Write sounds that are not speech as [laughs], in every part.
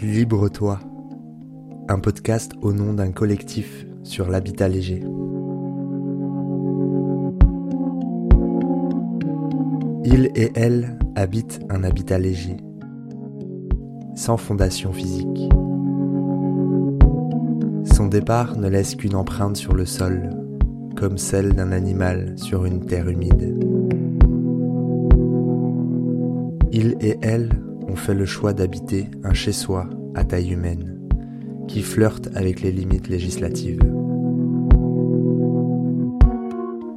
Libre-toi, un podcast au nom d'un collectif sur l'habitat léger. Il et elle habitent un habitat léger, sans fondation physique. Son départ ne laisse qu'une empreinte sur le sol, comme celle d'un animal sur une terre humide. Il et elle ont fait le choix d'habiter un chez-soi à taille humaine, qui flirte avec les limites législatives.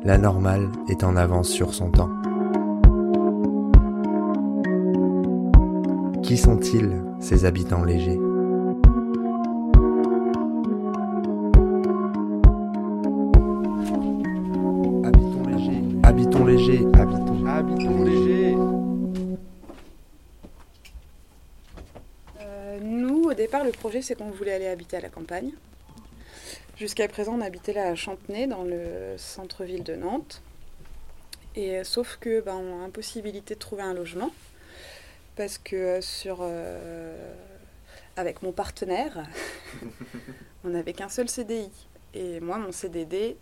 La normale est en avance sur son temps. Qui sont-ils, ces habitants légers? Habitons léger, habitons léger, habitons, habitons léger. Départ, le projet, c'est qu'on voulait aller habiter à la campagne. Jusqu'à présent, on habitait là à Chantenay, dans le centre-ville de Nantes. Et euh, sauf que, ben, on a impossibilité de trouver un logement parce que euh, euh, avec mon partenaire, [laughs] on n'avait qu'un seul CDI. Et moi, mon CDD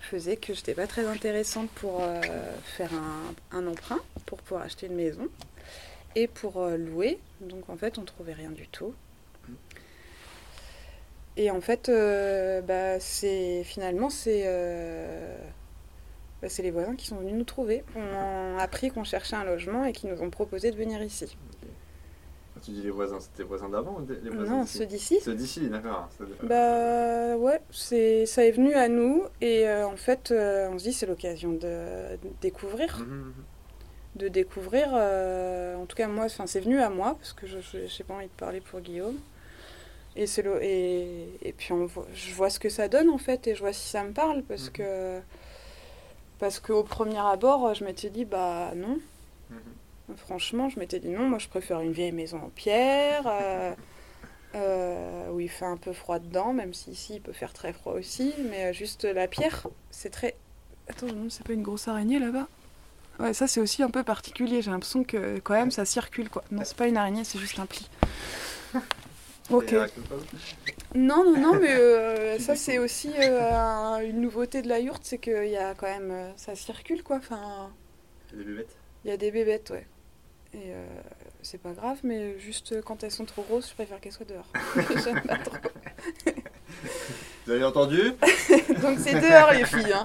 faisait que je n'étais pas très intéressante pour faire un, un emprunt, pour pouvoir acheter une maison et pour louer. Donc en fait, on trouvait rien du tout. Et en fait, euh, bah, c'est finalement c'est euh, bah, c'est les voisins qui sont venus nous trouver. On a appris qu'on cherchait un logement et qui nous ont proposé de venir ici. Quand tu dis les voisins, c'était les voisins d'avant ou les voisins Non, ceux d'ici. Ceux d'ici, d'accord. Ça- Bah ouais, c'est ça est venu à nous et euh, en fait, on se dit c'est l'occasion de, de découvrir. Mhm, mhm. De découvrir. euh, en tout cas, moi, c'est venu à moi parce que je n'ai pas envie de parler pour Guillaume. Et, c'est le, et, et puis, on voit- je vois ce que ça donne en fait et je vois si ça me parle parce Mhm. que. Parce qu'au premier abord, je m'étais dit, bah non. Mhm. Franchement, je m'étais dit non, moi je préfère une vieille maison en pierre, euh, [laughs] euh, où il fait un peu froid dedans, même si ici il peut faire très froid aussi, mais juste la pierre, c'est très. Attends, je me demande, c'est pas une grosse araignée là-bas Ouais, ça c'est aussi un peu particulier, j'ai l'impression que quand même ça circule quoi. Non, c'est pas une araignée, c'est juste un pli. Ok. Non, non, non, mais euh, [laughs] ça c'est aussi euh, un- une nouveauté de la yourte, c'est qu'il y a quand même. euh, ça circule quoi, enfin. Il y a des bébêtes Il y a des bébêtes, ouais. Et euh, c'est pas grave, mais juste quand elles sont trop grosses, je préfère qu'elles soient dehors. [laughs] [laughs] J'aime pas trop. Vous avez entendu? Donc c'est dehors les filles. Hein.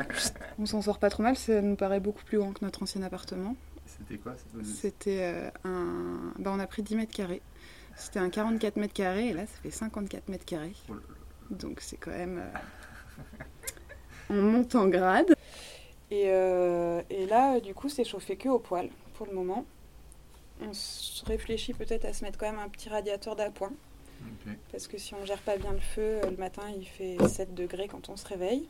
On s'en sort pas trop mal, ça nous paraît beaucoup plus grand que notre ancien appartement. C'était quoi C'était euh, un. Bah, on a pris 10 mètres carrés. C'était un 44 mètres carrés et là ça fait 54 mètres carrés. Oh Donc c'est quand même. euh, On monte en grade. Et, euh, et là, du coup, c'est chauffé que au poêle pour le moment. On se réfléchit peut-être à se mettre quand même un petit radiateur d'appoint. Parce que si on gère pas bien le feu, le matin il fait 7 degrés quand on se réveille.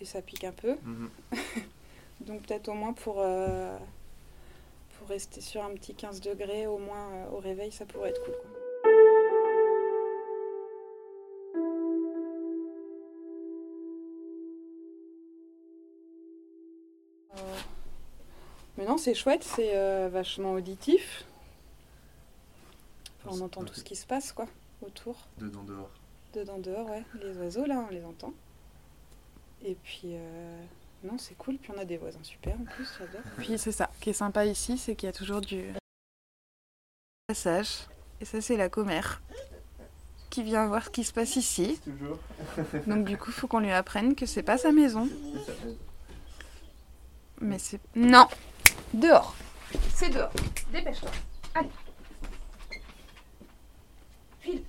Et ça pique un peu. Mhm. [laughs] Donc peut-être au moins pour, euh, pour rester sur un petit 15 degrés, au moins euh, au réveil, ça pourrait être cool. quoi. Euh, Mais non, c'est chouette, c'est euh, vachement auditif. Enfin, on entend tout ce qui se passe, quoi, autour. Dedans, dehors. Dedans, dehors, ouais. Les oiseaux, là, on les entend. Et puis, euh, non, c'est cool. Puis on a des voisins super en plus, j'adore. Puis c'est ça, qui est sympa ici, c'est qu'il y a toujours du passage. Et ça, c'est la commère qui vient voir ce qui se passe ici. Toujours. [laughs] Donc du coup, faut qu'on lui apprenne que c'est pas sa maison. Mais c'est... Non Dehors C'est dehors Dépêche-toi Allez File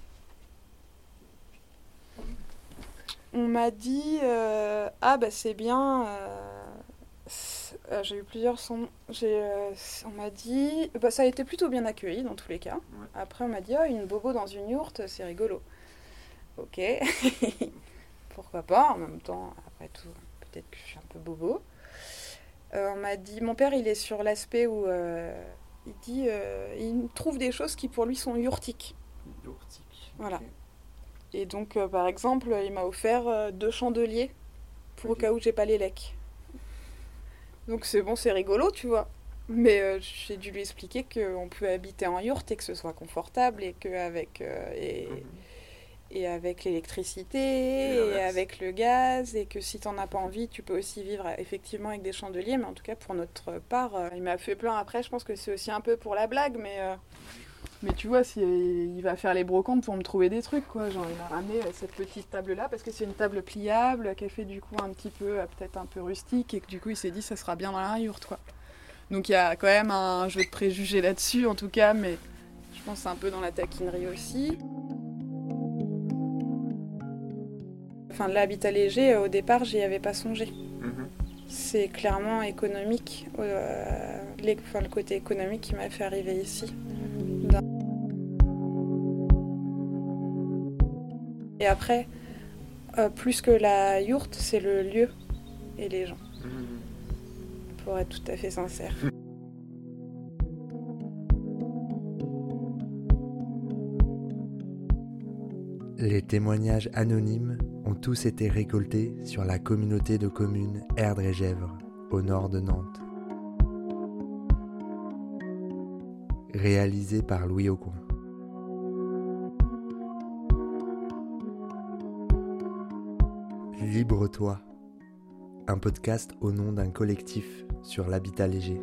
On m'a dit... euh, Ah bah c'est bien... euh, euh, J'ai eu plusieurs sons. J'ai, on m'a dit... Bah, ça a été plutôt bien accueilli dans tous les cas. Ouais. Après on m'a dit, oh, une bobo dans une yourte, c'est rigolo. Ok. [laughs] Pourquoi pas En même temps, après tout, peut-être que je suis un peu bobo. On m'a dit, mon père, il est sur l'aspect où il dit, il trouve des choses qui pour lui sont yurtiques. Yourtique. Voilà. Et donc, euh, par exemple, il m'a offert euh, deux chandeliers pour Ok. au cas où j'ai pas les lecs. Donc c'est bon, c'est rigolo, tu vois. Mais euh, j'ai dû lui expliquer qu'on peut habiter en yourte et que ce soit confortable et qu'avec et, Mhm. et avec l'électricité Et et, avec le gaz et que si t'en as pas envie, tu peux aussi vivre effectivement avec des chandeliers. Mais en tout cas, pour notre part, il m'a fait plein. Après, je pense que c'est aussi un peu pour la blague, mais euh, mais tu vois, si, euh, il va faire les brocantes pour me trouver des trucs, quoi. Genre, il m'a ramené euh, cette petite table-là parce que c'est une table pliable qui fait du coup un petit peu, euh, peut-être un peu rustique et que du coup, il s'est dit ça sera bien dans la yourte, quoi. Donc il y a quand même un jeu de préjugés là-dessus, en tout cas, mais je pense un peu dans la taquinerie aussi. Enfin, l'habitat léger, au départ, j'y avais pas songé. Mhm. C'est clairement économique, euh, les- enfin, le côté économique qui m'a fait arriver ici. Et après, euh, plus que la yourte, c'est le lieu et les gens, pour être tout à fait sincère. Les témoignages anonymes ont tous été récoltés sur la communauté de communes Erdre et Gèvres, au nord de Nantes. Réalisé par Louis Aucoin. Libre-toi, un podcast au nom d'un collectif sur l'habitat léger.